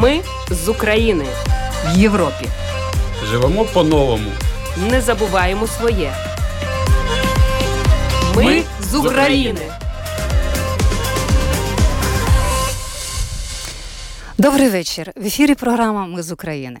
Ми з України в Європі. Живемо по-новому. Не забуваємо своє. Ми, Ми з України. Добрий вечір. В ефірі програма Ми з України.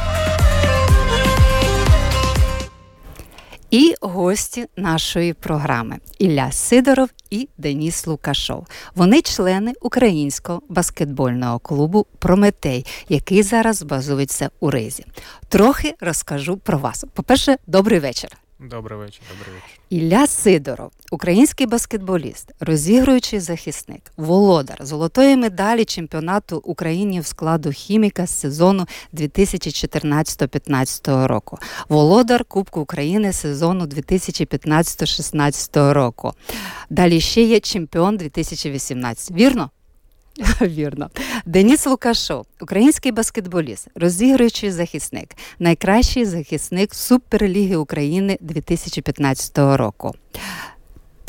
І гості нашої програми Ілля Сидоров і Деніс Лукашов. Вони члени українського баскетбольного клубу Прометей, який зараз базується у Ризі. Трохи розкажу про вас. По-перше, добрий вечір. Добрий вечір, добрий вечір. Ілля Сидоров, український баскетболіст, розігруючий захисник, володар золотої медалі чемпіонату України в складу хіміка з сезону 2014-15 року, володар Кубку України сезону 2015-16 року. Далі ще є чемпіон 2018. Вірно? Вірно. Деніс Лукашов, український баскетболіст, розігруючий захисник, найкращий захисник Суперліги України 2015 року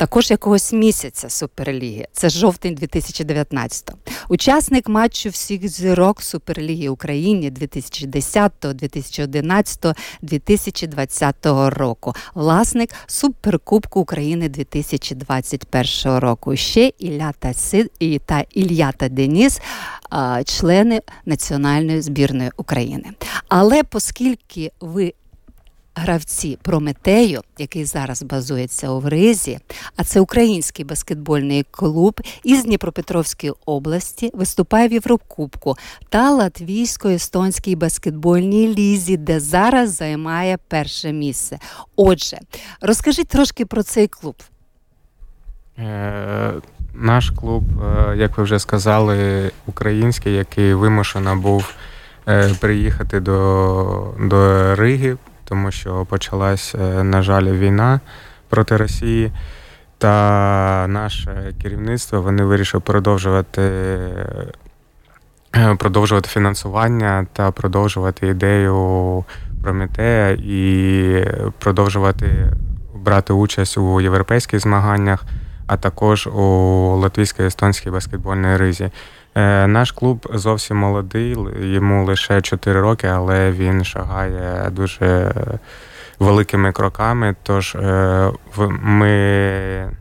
також якогось місяця Суперліги. Це жовтень 2019 Учасник матчу всіх зірок Суперліги України 2010, 2011, 2020 року. Власник Суперкубку України 2021 року. Ще Ілля та Сид і та Ілля та Деніс, члени національної збірної України. Але оскільки ви гравці Прометею, який зараз базується у Ризі, а це український баскетбольний клуб із Дніпропетровської області, виступає в Єврокубку та Латвійсько-естонській баскетбольній лізі, де зараз займає перше місце. Отже, розкажіть трошки про цей клуб. Е, Наш клуб, е, як ви вже сказали, український, який вимушено був е, приїхати до, до Риги тому що почалась, е, на жаль, війна проти Росії. Та наше керівництво вони вирішили продовжувати е, продовжувати фінансування та продовжувати ідею Прометея і продовжувати брати участь у європейських змаганнях, а також у латвійсько-естонській баскетбольній ризі. Е, наш клуб зовсім молодий, йому лише 4 роки, але він шагає дуже великими кроками. Тож е, ми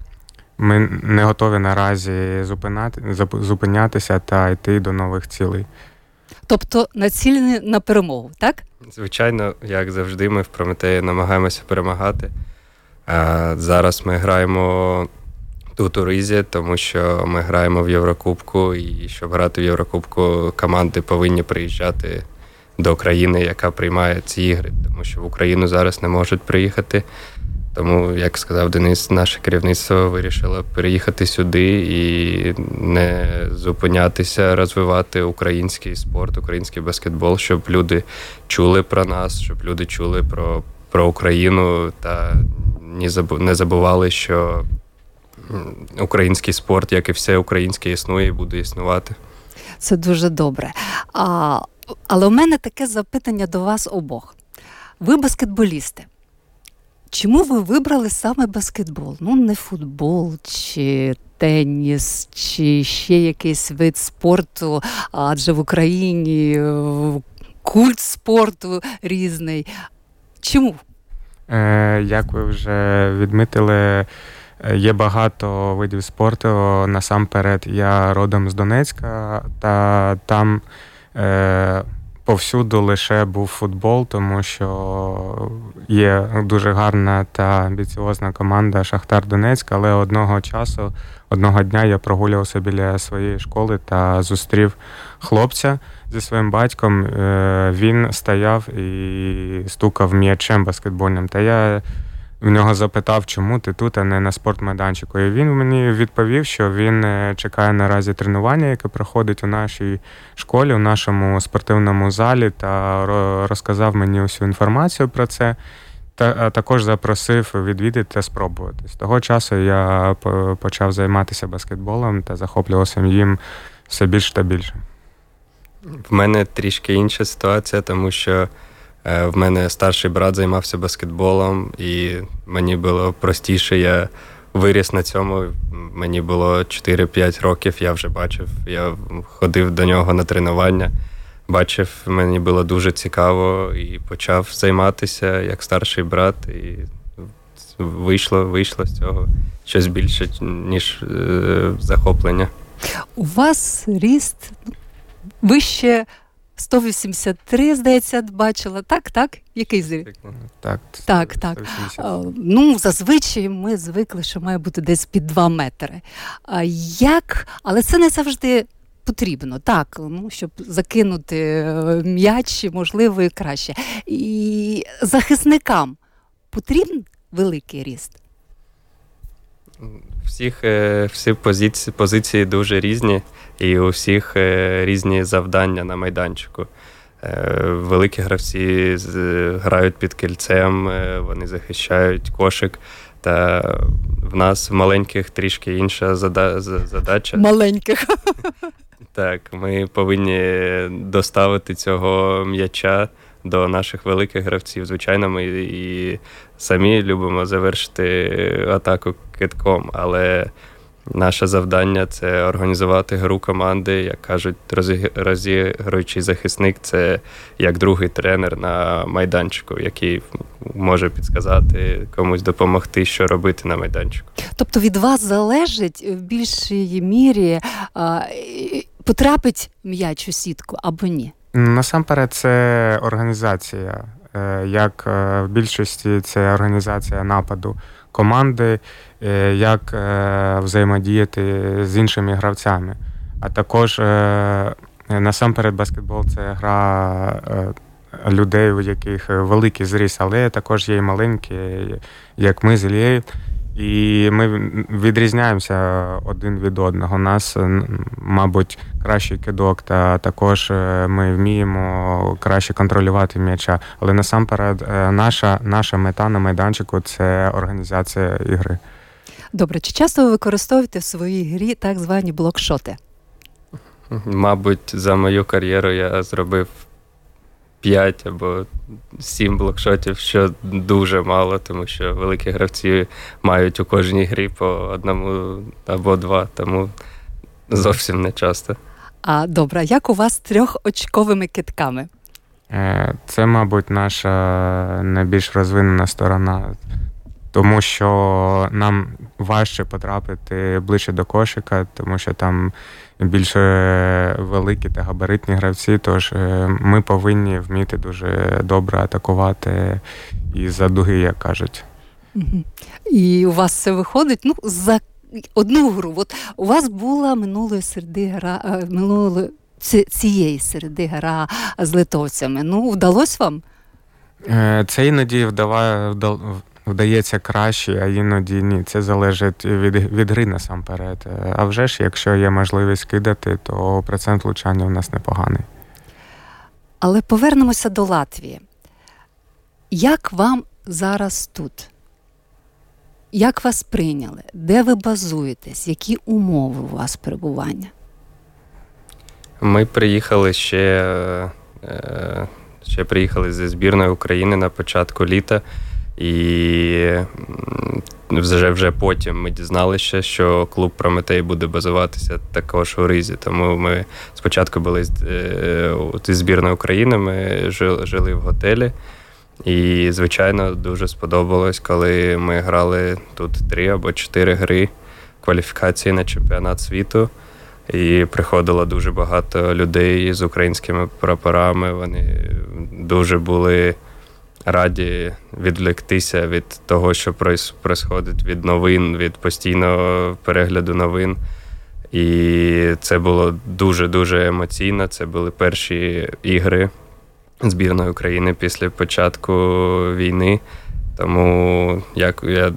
ми не готові наразі зупинати, зупинятися та йти до нових цілей. Тобто націлені на перемогу, так? Звичайно, як завжди, ми в Прометеї намагаємося перемагати. Зараз ми граємо у Ризі, тому що ми граємо в Єврокубку, і щоб грати в Єврокубку, команди повинні приїжджати до країни, яка приймає ці ігри, тому що в Україну зараз не можуть приїхати. Тому, як сказав Денис, наше керівництво вирішило переїхати сюди і не зупинятися, розвивати український спорт, український баскетбол, щоб люди чули про нас, щоб люди чули про про Україну та не забували, що український спорт, як і все українське існує і буде існувати. Це дуже добре. А, Але у мене таке запитання до вас обох. Ви баскетболісти. Чому ви вибрали саме баскетбол? Ну, не футбол, чи теніс, чи ще якийсь вид спорту, адже в Україні е, культ спорту різний. Чому? Е, Як ви вже відмітили, Є багато видів спорту. Насамперед, я родом з Донецька, та там е, повсюду лише був футбол, тому що є дуже гарна та амбіціозна команда Шахтар Донецьк, але одного часу, одного дня я прогулювався біля своєї школи та зустрів хлопця зі своїм батьком. Е, він стояв і стукав м'ячем баскетбольним. Та я в нього запитав, чому ти тут, а не на спортмайданчику. І він мені відповів, що він е, чекає наразі тренування, яке проходить у нашій школі, у нашому спортивному залі, та розказав мені усю інформацію про це. Та також запросив відвідати та спробувати. З того часу я почав займатися баскетболом та захоплювався їм все більше та більше. В мене трішки інша ситуація, тому що в мене старший брат займався баскетболом, і мені було простіше. Я виріс на цьому. Мені було 4-5 років, я вже бачив. Я ходив до нього на тренування, бачив, мені було дуже цікаво і почав займатися як старший брат. І вийшло, вийшло з цього щось більше, ніж е, захоплення. У вас ріст вище 183, здається, бачила. Так, так? Який зрі? Так, так. так. Ну, зазвичай ми звикли, що має бути десь під 2 метри. А Як? Але це не завжди. Потрібно так, ну щоб закинути е, м'яч, можливо, і краще. І захисникам потрібен великий ріст. Всіх е, всі позиції позиції дуже різні, і у всіх е, різні завдання на майданчику. Е, великі гравці грають під кільцем, вони захищають кошик. Та в нас в маленьких трішки інша задача. Маленьких. Так, ми повинні доставити цього м'яча до наших великих гравців. Звичайно, ми і самі любимо завершити атаку китком, але наше завдання це організувати гру команди, як кажуть, розігруючий захисник це як другий тренер на майданчику, який може підказати комусь допомогти, що робити на майданчику. Тобто від вас залежить в більшій мірі а, потрапить м'яч у сітку або ні? Насамперед, це організація. Е, як е, в більшості це організація нападу команди, е, як взаємодіяти з іншими гравцями. А також насамперед баскетбол це гра людей, у яких великий зріс, але також є і маленькі, як ми з Ілією. І ми відрізняємося один від одного. У нас, мабуть, кращий кидок, та також е, ми вміємо краще контролювати м'яча. Але насамперед, е, наша наша мета на майданчику це організація ігри. Добре, чи часто ви використовуєте в своїй грі так звані блокшоти? Мабуть, за мою кар'єру я зробив 5 або 7 блокшотів, що дуже мало, тому що великі гравці мають у кожній грі по одному або два, тому зовсім не часто. А добре, як у вас з трьохочковими китками? Е, це, мабуть, наша найбільш розвинена сторона, тому що нам важче потрапити ближче до кошика, тому що там більше великі та габаритні гравці. Тож е, ми повинні вміти дуже добре атакувати і за дуги, як кажуть. І у вас це виходить ну, за одну гру. От у вас була минулої середи гра е, минулої цієї середи гра з литовцями. Ну, вдалося вам? Е, це іноді вдаває, вдається краще, а іноді ні. Це залежить від від гри насамперед. А вже ж, якщо є можливість кидати, то процент влучання у нас непоганий. Але повернемося до Латвії. Як вам зараз тут? Як вас прийняли? Де ви базуєтесь? Які умови у вас перебування? Ми приїхали ще е, ще приїхали зі збірної України на початку літа. І вже вже потім ми дізналися, що клуб Прометей буде базуватися також у Ризі. Тому ми спочатку були е, зі збірною України, ми жили в готелі. І, звичайно, дуже сподобалось, коли ми грали тут три або чотири гри кваліфікації на чемпіонат світу. І приходило дуже багато людей з українськими прапорами. Вони дуже були раді відвлектися від того, що происходить від новин, від постійного перегляду новин. І це було дуже-дуже емоційно. Це були перші ігри збірної України після початку війни. Тому як я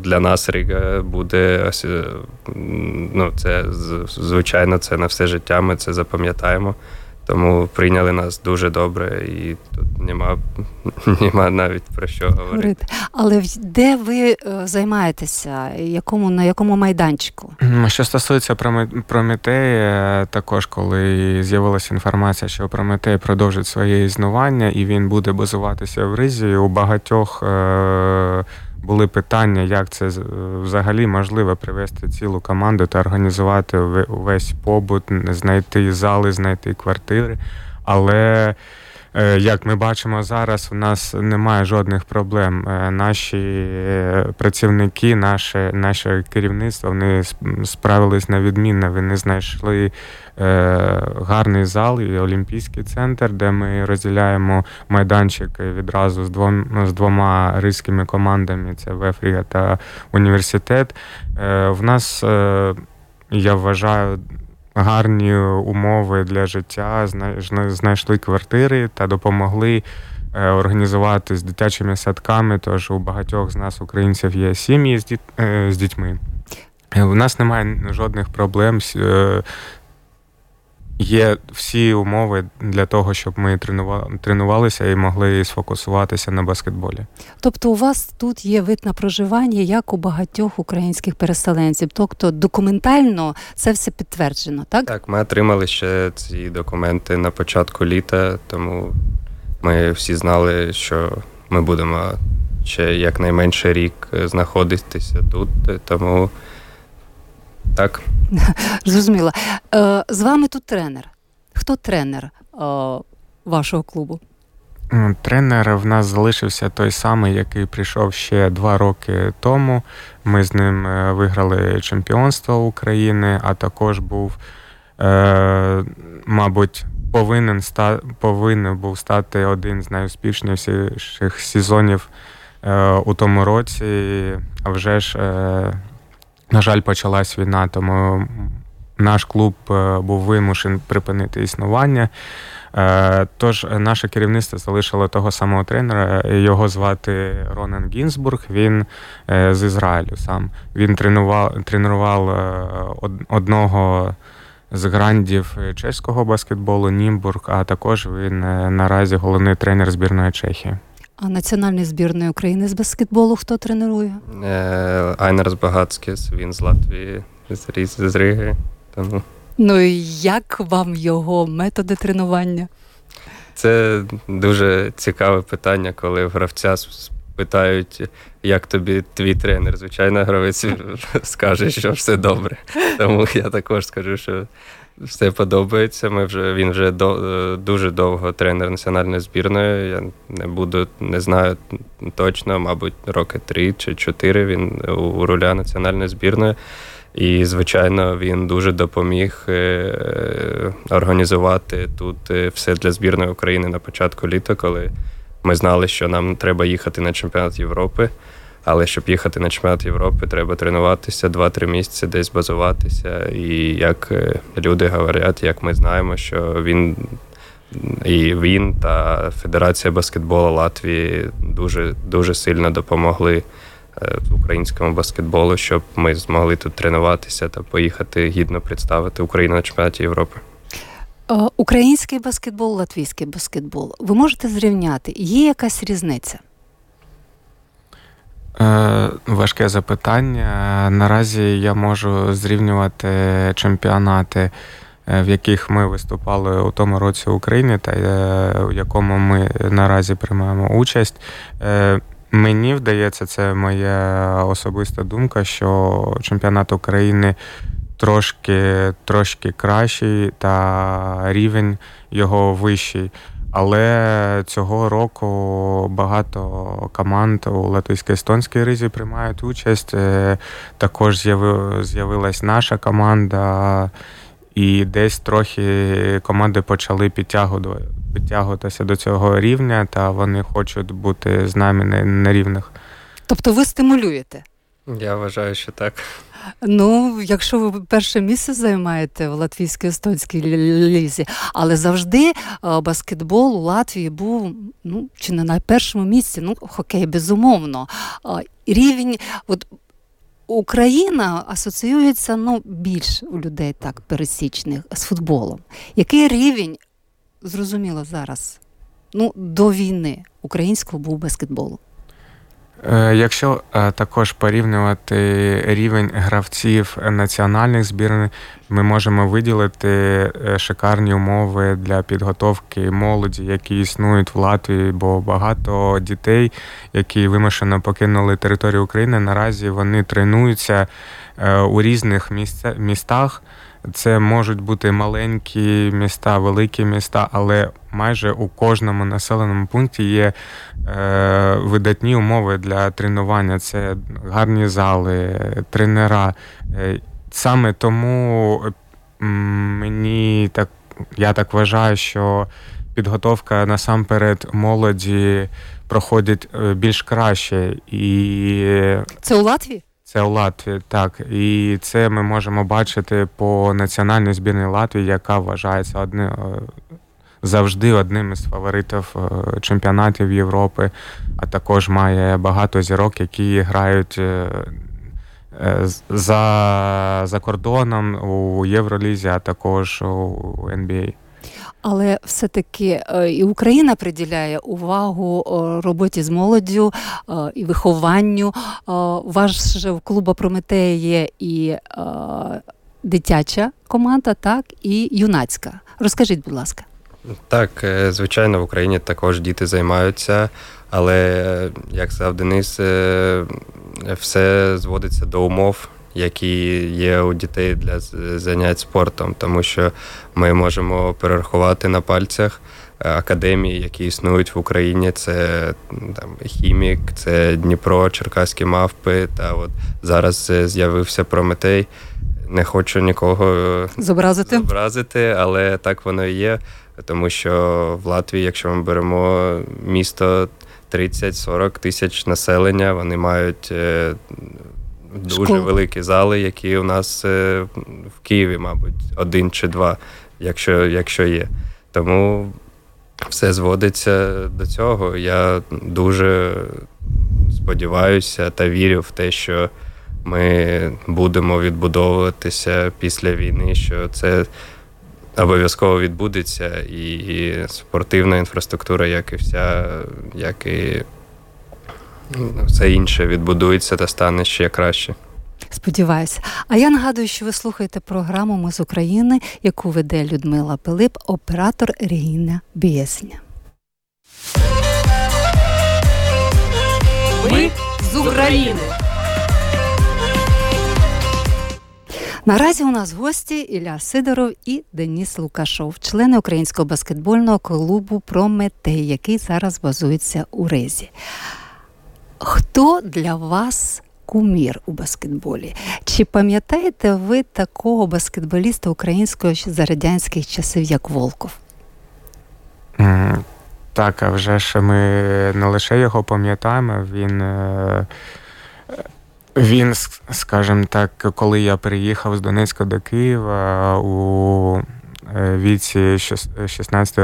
для нас Ріга буде ну, це звичайно, це на все життя. Ми це запам'ятаємо. Тому прийняли нас дуже добре, і тут нема нема навіть про що говорити. Але де ви е, займаєтеся? Якому на якому майданчику? Що стосується Прометея, також коли з'явилася інформація, що Прометей продовжить своє існування і він буде базуватися в Ризі, у багатьох. Е- були питання, як це взагалі можливо привести цілу команду та організувати весь побут, знайти зали, знайти квартири. Але е, як ми бачимо зараз, у нас немає жодних проблем. Е, наші е, працівники, наше наше керівництво вони справились на відмінно. Вони знайшли Е, гарний зал і Олімпійський центр, де ми розділяємо майданчик відразу з двома з двома ризькими командами: це Вефрія та університет. Е, в нас е, я вважаю. Гарні умови для життя, знайшли квартири та допомогли організувати з дитячими садками. Тож у багатьох з нас, українців, є сім'ї з дітьми. У нас немає жодних проблем Є всі умови для того, щоб ми тренувалися і могли сфокусуватися на баскетболі. Тобто, у вас тут є вид на проживання, як у багатьох українських переселенців. Тобто документально це все підтверджено, так? Так, ми отримали ще ці документи на початку літа, тому ми всі знали, що ми будемо ще якнайменше рік знаходитися тут, тому. Так. Зрозуміло. Е, з вами тут тренер. Хто тренер е, вашого клубу? Тренер в нас залишився той самий, який прийшов ще два роки тому. Ми з ним е, виграли чемпіонство України, а також був, мабуть, повинен ста, повинен був стати один з найуспішніших сезонів у тому році. А вже ж на жаль, почалась війна, тому наш клуб е, був вимушений припинити існування. Е, тож наше керівництво залишило того самого тренера. Його звати Ронан Гінзбург. Він е, з Ізраїлю сам. Він тренував тренував одного з грандів чеського баскетболу Німбург, а також він наразі головний тренер збірної Чехії. А національної збірної України з баскетболу хто тренує? Е, Айнер Багацькіс, він з Латвії, з Риги. Тому. Ну і як вам його методи тренування? Це дуже цікаве питання, коли в гравця питають, як тобі твій тренер. Звичайно, гравець скаже, що все добре. Тому я також скажу, що все подобається. Ми вже Він вже до, е, дуже довго тренер національної збірної. Я не буду, не знаю точно, мабуть, роки три чи чотири він у руля національної збірної. І, звичайно, він дуже допоміг е, організувати тут е, все для збірної України на початку літа, коли ми знали, що нам треба їхати на чемпіонат Європи. Але щоб їхати на чемпіонат Європи, треба тренуватися 2-3 місяці, десь базуватися. І як е, люди говорять, як ми знаємо, що він і він та Федерація баскетболу Латвії дуже дуже сильно допомогли е, українському баскетболу, щоб ми змогли тут тренуватися та поїхати гідно представити Україну на чемпіонаті Європи. Е, український баскетбол, латвійський баскетбол. Ви можете зрівняти? Є якась різниця? Е, важке запитання. Наразі я можу зрівнювати чемпіонати, е, в яких ми виступали у тому році в Україні, та е, в якому ми наразі приймаємо участь. Мені вдається, це моя особиста думка, що чемпіонат України трошки трошки кращий та рівень його вищий. Але цього року багато команд у латвійсько-естонській ризі приймають участь. Е, також з'явилась наша команда, і десь трохи команди почали підтягуватися до цього рівня, та вони хочуть бути з нами на рівних. Тобто ви стимулюєте? Я вважаю, що так. Ну, якщо ви перше місце займаєте в латвійській естонській лізі, але завжди е, баскетбол у Латвії був ну, чи не на першому місці, ну, хокей, безумовно. Рівень, от Україна асоціюється ну, більш у людей так пересічних з футболом. Який рівень, зрозуміло зараз, ну, до війни українського був баскетболу? Е, якщо е, також порівнювати рівень гравців національних збірних, ми можемо виділити е, шикарні умови для підготовки молоді, які існують в Латвії, бо багато дітей, які вимушено покинули територію України, наразі вони тренуються у різних містах. Це можуть бути маленькі міста, великі міста, але майже у кожному населеному пункті є е, видатні умови для тренування. Це гарні зали, тренера. Е, саме тому мені так я так вважаю, що підготовка насамперед молоді проходить е, більш краще і це у Латвії? Це у Латвії, так. І це ми можемо бачити по національній збірній Латвії, яка вважається одним е, завжди одним із фаворитів е, чемпіонатів Європи, а також має багато зірок, які грають е, за, за кордоном у Євролізі, а також у НБА. Але все-таки е, і Україна приділяє увагу роботі з молоддю і вихованню. Же в клуба Прометея є і дитяча команда, так, і юнацька. Розкажіть, будь ласка. Так, е, звичайно, в Україні також діти займаються, але як сказав Денис, е, все зводиться до умов які є у дітей для занять спортом, тому що ми можемо перерахувати на пальцях е, академії, які існують в Україні. Це там хімік, це Дніпро, Черкаські мавпи. Та от зараз з'явився Прометей. Не хочу нікого е, зобразити, зобразити, але так воно і є. Тому що в Латвії, якщо ми беремо місто 30-40 тисяч населення, вони мають е, дуже Школ. великі зали, які у нас е, в Києві, мабуть, один чи два, якщо, якщо є. Тому все зводиться до цього. Я дуже сподіваюся та вірю в те, що ми будемо відбудовуватися після війни, що це обов'язково відбудеться, і спортивна інфраструктура, як і вся, як і все інше відбудується та стане ще краще. Сподіваюся. А я нагадую, що ви слухаєте програму Ми з України, яку веде Людмила Пилип, оператор Регіна Бієсня. Ми з України. Наразі у нас гості Ілля Сидоров і Деніс Лукашов, члени українського баскетбольного клубу Прометей, який зараз базується у Резі. Хто для вас кумір у баскетболі? Чи пам'ятаєте ви такого баскетболіста українського за радянських часів, як Волков? Так, а вже ж ми не лише його пам'ятаємо, він. Е, він, скажімо так, коли я приїхав з Донецька до Києва у Е, віці 16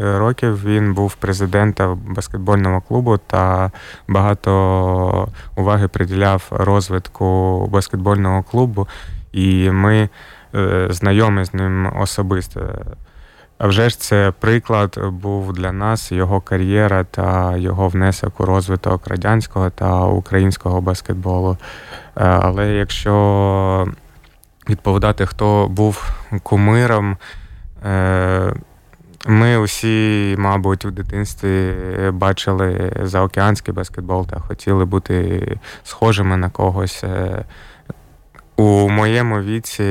років він був президентом баскетбольного клубу та багато уваги приділяв розвитку баскетбольного клубу, і ми е, знайомі з ним особисто. А вже ж це приклад був для нас його кар'єра та його внесок у розвиток радянського та українського баскетболу. Е, але якщо відповідати, хто був кумиром, Е, ми усі, мабуть, в дитинстві бачили заокеанський баскетбол та хотіли бути схожими на когось. Е, у моєму віці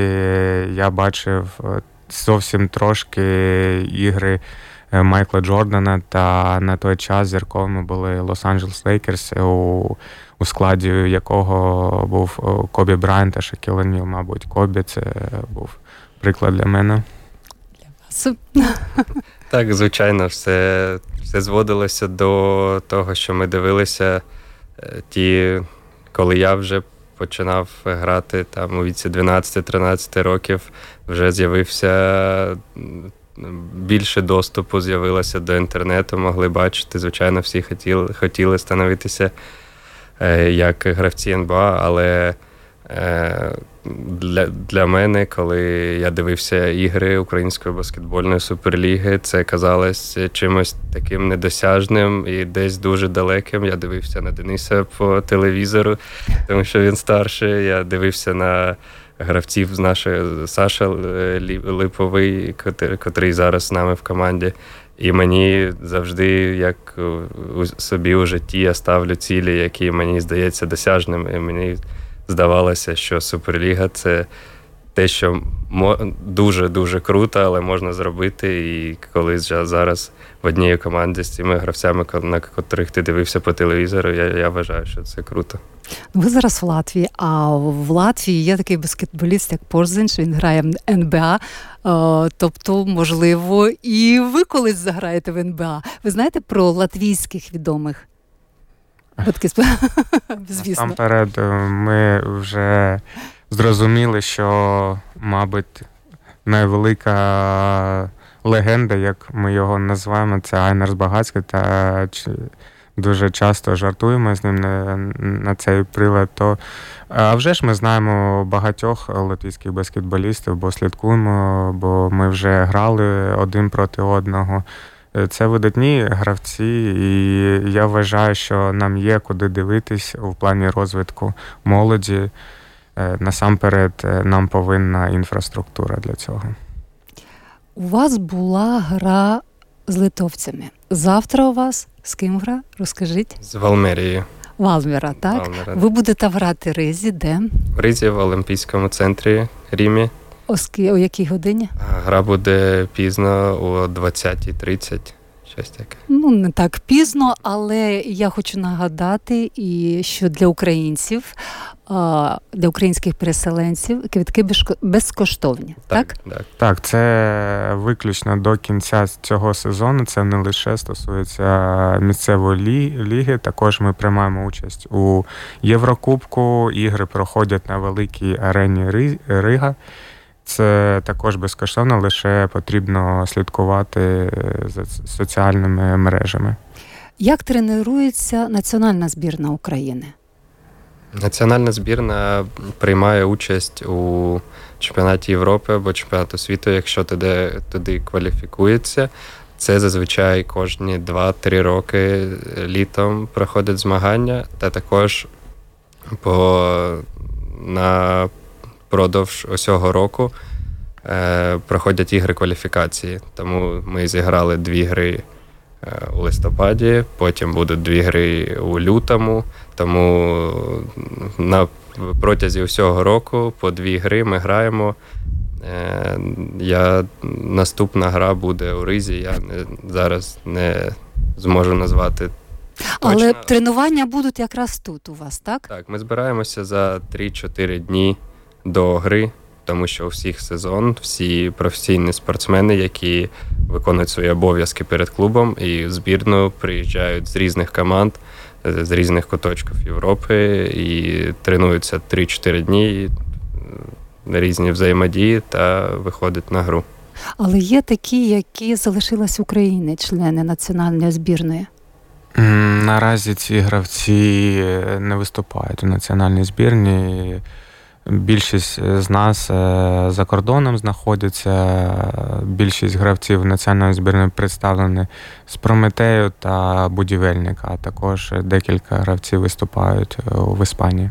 я бачив зовсім трошки ігри е, Майкла Джордана. Та на той час зірковими були Лос-Анджелес Лейкерс, у, у складі якого був Кобі Брайант та Шакіл О'Ніл. Мабуть, Кобі це був приклад для мене. Су- Так, звичайно, все, все зводилося до того, що ми дивилися е, ті, коли я вже починав грати там у віці 12-13 років, вже з'явився більше доступу, з'явилося до інтернету, могли бачити. Звичайно, всі хотіли, хотіли становитися е, як гравці НБА, але е, для, для мене, коли я дивився ігри Української баскетбольної суперліги, це казалось чимось таким недосяжним і десь дуже далеким. Я дивився на Дениса по телевізору, тому що він старший. Я дивився на гравців з нашої Саша е, Липовий, котр- котрий зараз з нами в команді. І мені завжди, як у собі у житті, я ставлю цілі, які мені здається досяжними. І мені здавалося, що Суперліга це те, що дуже-дуже круто, але можна зробити. І коли зараз в одній команді з цими гравцями, на котрих ти дивився по телевізору, я, я вважаю, що це круто. Ви зараз в Латвії, а в Латвії є такий баскетболіст, як Порзинч, він грає в НБА. е, Тобто, можливо, і ви колись заграєте в НБА. Ви знаєте про латвійських відомих? Баскетбол- Звісно. Насамперед, е, ми вже зрозуміли, що, мабуть, найвелика легенда, як ми його називаємо, це Айнерс Багацький, та дуже часто жартуємо з ним на, на цей прилад. То, а вже ж ми знаємо багатьох латвійських баскетболістів, бо слідкуємо, бо ми вже грали один проти одного. Е, Це видатні гравці, і я вважаю, що нам є куди дивитись у плані розвитку молоді. Е, Насамперед, е, нам повинна інфраструктура для цього. У вас була гра з литовцями. Завтра у вас з ким гра? Розкажіть. З Валмерією. Валміра, так? Валмера. Ви будете грати Ризі, де? В Ризі в Олімпійському центрі Рімі. Оски, о якій годині? Гра буде пізно о 20.30. Щось таке. Ну, не так пізно, але я хочу нагадати, і що для українців, для українських переселенців безко- безкоштовні. Так? так. Так, це виключно до кінця цього сезону. Це не лише стосується місцевої лі- ліги. Також ми приймаємо участь у Єврокубку. Ігри проходять на великій арені Ри- Рига. Це також безкоштовно, лише потрібно слідкувати е, за соціальними мережами. Як тренується національна збірна України? Національна збірна приймає участь у чемпіонаті Європи або чемпіонату світу, якщо туди, туди кваліфікується. Це зазвичай кожні 2-3 роки літом проходять змагання, та також по, на продовж усього року е, проходять ігри кваліфікації. Тому ми зіграли дві гри е, у листопаді, потім будуть дві гри у лютому. Тому на протязі всього року по дві гри ми граємо. Е, Я, наступна гра буде у Ризі. Я не, зараз не зможу назвати. Але тренування будуть якраз тут у вас, так? Так, ми збираємося за 3-4 дні до гри, тому що у всіх сезон, всі професійні спортсмени, які виконують свої обов'язки перед клубом і в збірну приїжджають з різних команд, з різних куточків Європи і тренуються 3-4 дні, і, е, різні взаємодії та виходять на гру. Але є такі, які залишились України, члени національної збірної. Наразі ці гравці е, не виступають у національній збірні. Більшість з нас е, за кордоном знаходяться. Більшість гравців національної збірної представлені з Прометею та будівельника, а також декілька гравців виступають е, в Іспанії.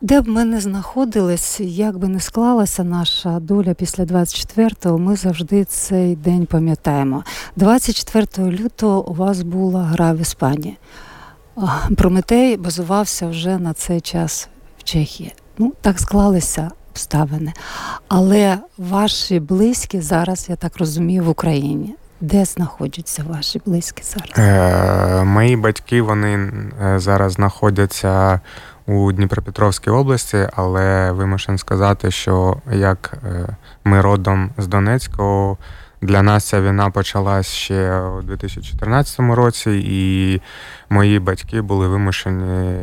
Де б ми не знаходились, як би не склалася наша доля після 24-го, ми завжди цей день пам'ятаємо. 24 лютого у вас була гра в Іспанії. Прометей базувався вже на цей час в Чехії. Ну, так склалися обставини. Але ваші близькі зараз, я так розумію, в Україні. Де знаходяться ваші близькі зараз? Е, Мої батьки вони е, зараз знаходяться у Дніпропетровській області, але вимушен сказати, що як е, ми родом з Донецького, для нас ця війна почалась ще у 2014 році, і мої батьки були вимушені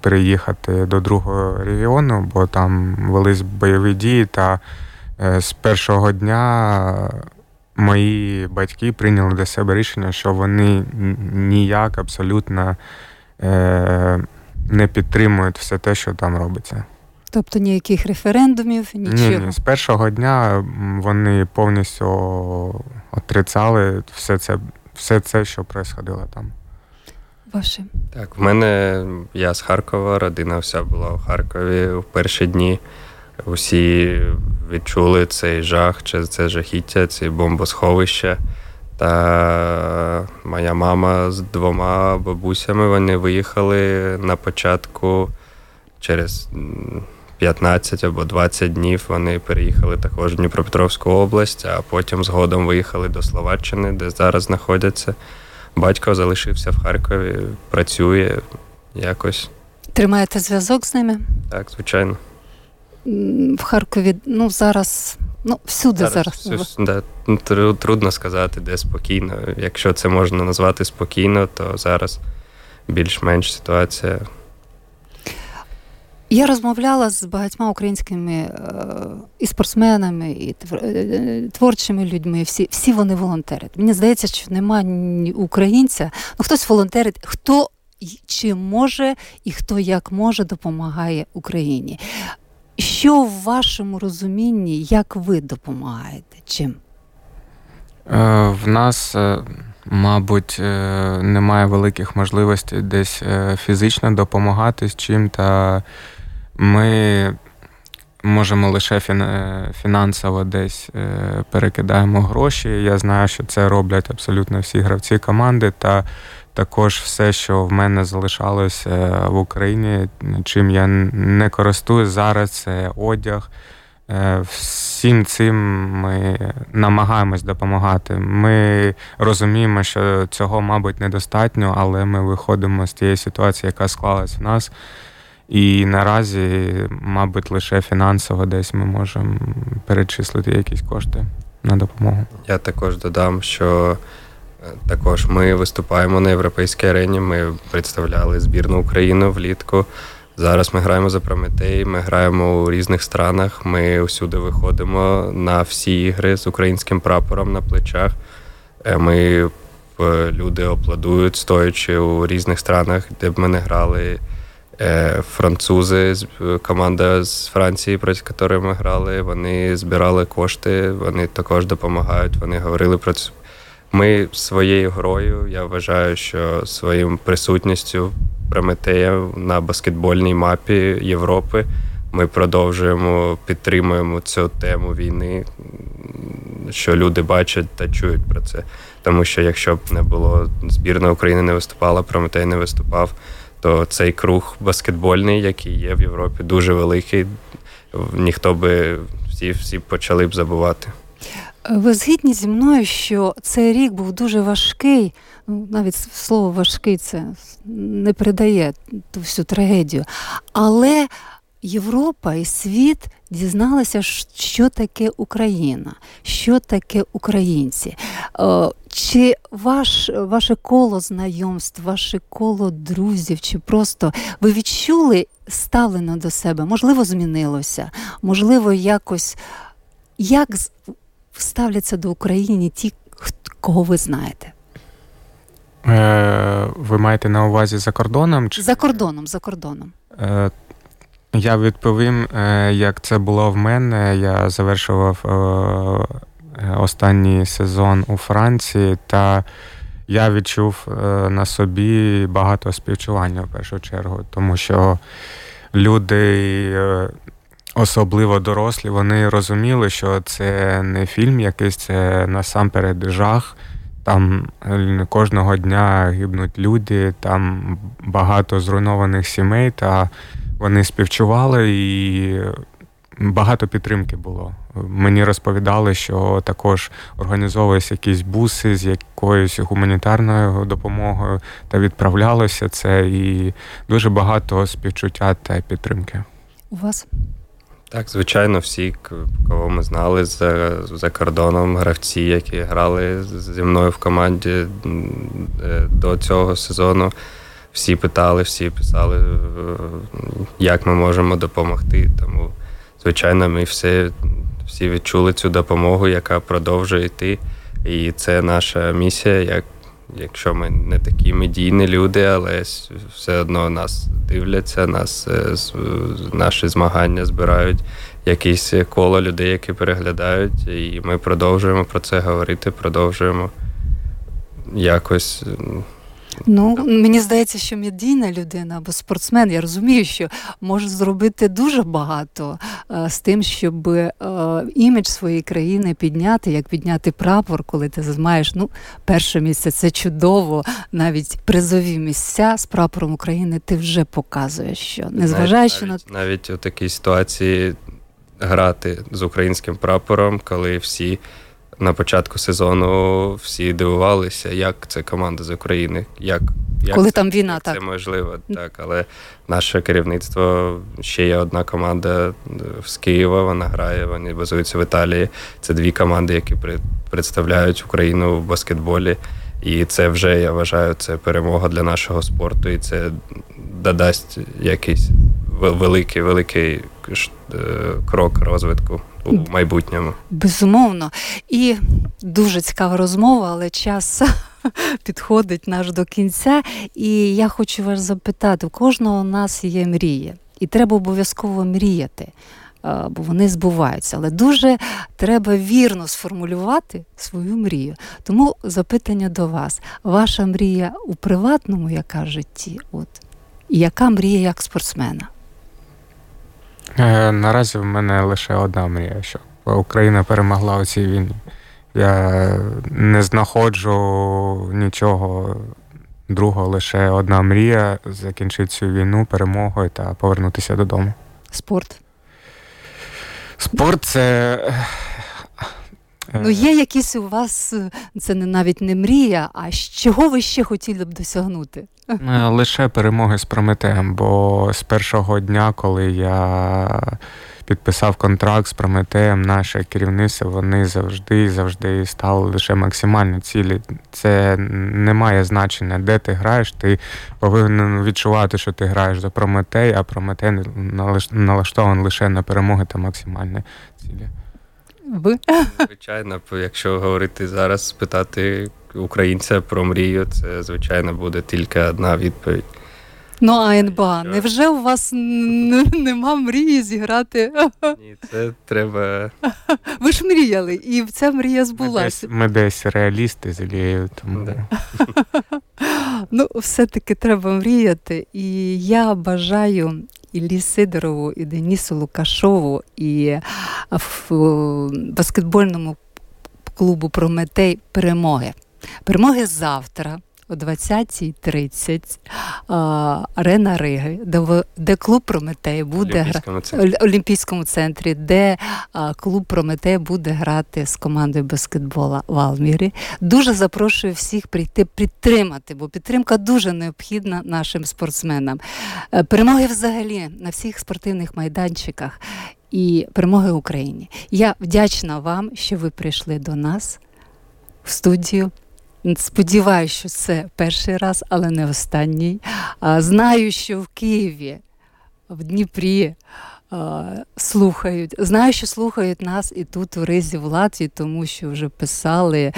переїхати до другого регіону, бо там велись бойові дії. Та е, з першого дня мої батьки прийняли для себе рішення, що вони ніяк абсолютно е, не підтримують все те, що там робиться. Тобто ніяких референдумів, нічого. Ні, з першого дня вони повністю отрицали все це, все це, що происходило там. Ваші. Так, в мене я з Харкова, родина вся була у Харкові в перші дні. Усі відчули цей жах, чи це жахіття, ці бомбосховища. Та моя мама з двома бабусями вони виїхали на початку через 15 або 20 днів. Вони переїхали також в Дніпропетровську область, а потім згодом виїхали до Словаччини, де зараз знаходяться. Батько залишився в Харкові, працює якось. Тримаєте зв'язок з ними? Так, звичайно. В Харкові, ну зараз, ну всюди зараз. зараз. Да, ну, трудно сказати, де спокійно. Якщо це можна назвати спокійно, то зараз більш-менш ситуація. Я розмовляла з багатьма українськими е, і спортсменами, і е, творчими людьми. Всі всі вони волонтерять. Мені здається, що немає українця. Ну хтось волонтерить, хто чим може і хто як може допомагає Україні. Що в вашому розумінні, як ви допомагаєте? Чим? Е, в нас, мабуть, немає великих можливостей десь фізично допомагати з чим та ми можемо лише фінансово десь е, перекидаємо гроші. Я знаю, що це роблять абсолютно всі гравці команди. Та також все, що в мене залишалося в Україні, чим я не користуюсь зараз, це одяг. Е, всім цим ми намагаємось допомагати. Ми розуміємо, що цього, мабуть, недостатньо, але ми виходимо з тієї ситуації, яка склалась в нас. І наразі, мабуть, лише фінансово десь ми можемо перечислити якісь кошти на допомогу. Я також додам, що е, також ми виступаємо на європейській арені. Ми представляли збірну України влітку. Зараз ми граємо за Прометей, ми граємо у різних странах. Ми усюди виходимо на всі ігри з українським прапором на плечах. Е, ми е, люди аплодують, стоячи у різних странах, де б ми не грали. Е, французи, команда з Франції, проти якої ми грали, вони збирали кошти, вони також допомагають. Вони говорили про це. Ми своєю грою, я вважаю, що своїм присутністю Прометея на баскетбольній мапі Європи ми продовжуємо підтримуємо цю тему війни, що люди бачать та чують про це. Тому що якщо б не було збірна України не виступала, Прометей не виступав то цей круг баскетбольний, який є в Європі, дуже великий. Ніхто би всі всі почали б забувати. Ви згідні зі мною, що цей рік був дуже важкий. Ну, навіть слово важкий це не передає ту всю трагедію. Але Європа і світ дізналися, що таке Україна, що таке українці. Е, чи ваш, ваше коло знайомств, ваше коло друзів, чи просто ви відчули ставлено до себе? Можливо, змінилося, можливо, якось як ставляться до України ті, кого ви знаєте? Е, Ви маєте на увазі за кордоном? Чи... За кордоном, за кордоном. Е, я відповім, е, як це було в мене. Я завершував е, останній сезон у Франції, та я відчув е, на собі багато співчування в першу чергу, тому що люди, особливо дорослі, вони розуміли, що це не фільм якийсь, це насамперед жах. Там кожного дня гибнуть люди, там багато зруйнованих сімей. та вони співчували, і багато підтримки було. Мені розповідали, що також організовувалися якісь буси з якоюсь гуманітарною допомогою та відправлялося це, і дуже багато співчуття та підтримки. У вас? Так, звичайно, всі, кого ми знали за за кордоном, гравці, які грали зі мною в команді е, до цього сезону. Всі питали, всі писали, е, як ми можемо допомогти. Тому, звичайно, ми всі, всі відчули цю допомогу, яка продовжує йти. І це наша місія, як якщо ми не такі медійні люди, але все одно нас дивляться, нас е, наші змагання збирають якісь коло людей, які переглядають, і ми продовжуємо про це говорити, продовжуємо якось Ну, мені здається, що медійна людина або спортсмен, я розумію, що може зробити дуже багато а, з тим, щоб а, імідж своєї країни підняти, як підняти прапор, коли ти займаєш ну, перше місце. Це чудово, навіть призові місця з прапором України ти вже показуєш, що незважаючи на навіть у такій ситуації грати з українським прапором, коли всі на початку сезону всі дивувалися, як це команда з України. як як Коли це, там війна, як так. Це можливо, так. Але наше керівництво ще є одна команда з Києва. Вона грає, вони базуються в Італії. Це дві команди, які представляють Україну в баскетболі. І це вже я вважаю, це перемога для нашого спорту, і це додасть якийсь великий великий е, крок розвитку у майбутньому. Безумовно. І дуже цікава розмова, але час підходить наш до кінця. І я хочу вас запитати: у кожного у нас є мрія, і треба обов'язково мріяти. Бо вони збуваються, але дуже треба вірно сформулювати свою мрію. Тому запитання до вас: ваша мрія у приватному яка житті? От і яка мрія як спортсмена? Е, наразі в мене лише одна мрія, щоб Україна перемогла у цій війні. Я не знаходжу нічого другого, лише одна мрія закінчити цю війну перемогою та повернутися додому. Спорт. Спорт це. Е, ну, є якісь у вас, це не навіть не мрія, а чого ви ще хотіли б досягнути? Е, лише перемоги з Прометеєм, бо з першого дня, коли я підписав контракт з Прометеєм, наше керівництво, вони завжди завжди стали лише максимально цілі. Це не має значення, де ти граєш. Ти повинен відчувати, що ти граєш за Прометей, а Прометей налаштований лише на перемоги та максимальні цілі. Ви? Звичайно, якщо говорити зараз, спитати українця про мрію, це звичайно буде тільки одна відповідь. Ну, а НБА, невже у вас нема мрії зіграти? Ні, це треба. Ви ж мріяли, і ця мрія збулася. Ми десь, ми десь реалісти з Ілією, тому. Да. Ну, все-таки треба мріяти. І я бажаю Іллі Сидорову, і Денісу Лукашову, і в баскетбольному клубу Прометей перемоги. Перемоги завтра о 20.30 арена Риги, де, клуб Прометей буде грати в Олімпійському центрі, де клуб Прометей буде грати з командою баскетбола в Алмірі. Дуже запрошую всіх прийти підтримати, бо підтримка дуже необхідна нашим спортсменам. Е, перемоги взагалі на всіх спортивних майданчиках і перемоги Україні. Я вдячна вам, що ви прийшли до нас в студію. Сподіваюся, що це перший раз, але не останній. Знаю, що в Києві, в Дніпрі слухають. Знаю, що слухають нас і тут у Ризі в Латвії, тому що вже писали,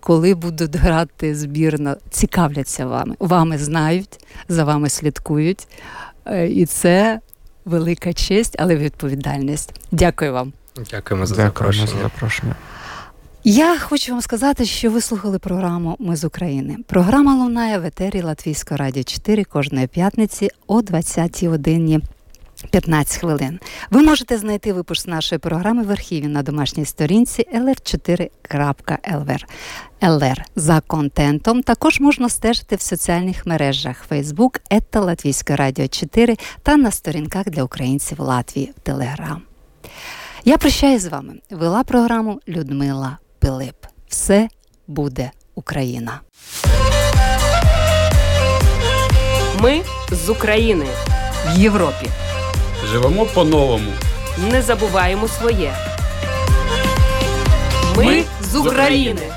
коли будуть грати збірна. Цікавляться вами. Вами знають, за вами слідкують. Е, і це велика честь, але відповідальність. Дякую вам. Дякуємо за Дякуємо запрошення. за запрошення. Я хочу вам сказати, що ви слухали програму Ми з України. Програма лунає в етері Латвійського радіо 4 кожної п'ятниці о 20-й годині 15 хвилин. Ви можете знайти випуск нашої програми в архіві на домашній сторінці lr4.lr. LR. за контентом також можна стежити в соціальних мережах Facebook, Ета Латвійське Радіо 4 та на сторінках для українців Латвії в Телеграм. Я прощаюсь з вами. Вела програму Людмила Пилип. Все буде Україна. Ми з України в Європі. Живемо по-новому. Не забуваємо своє. Ми з України.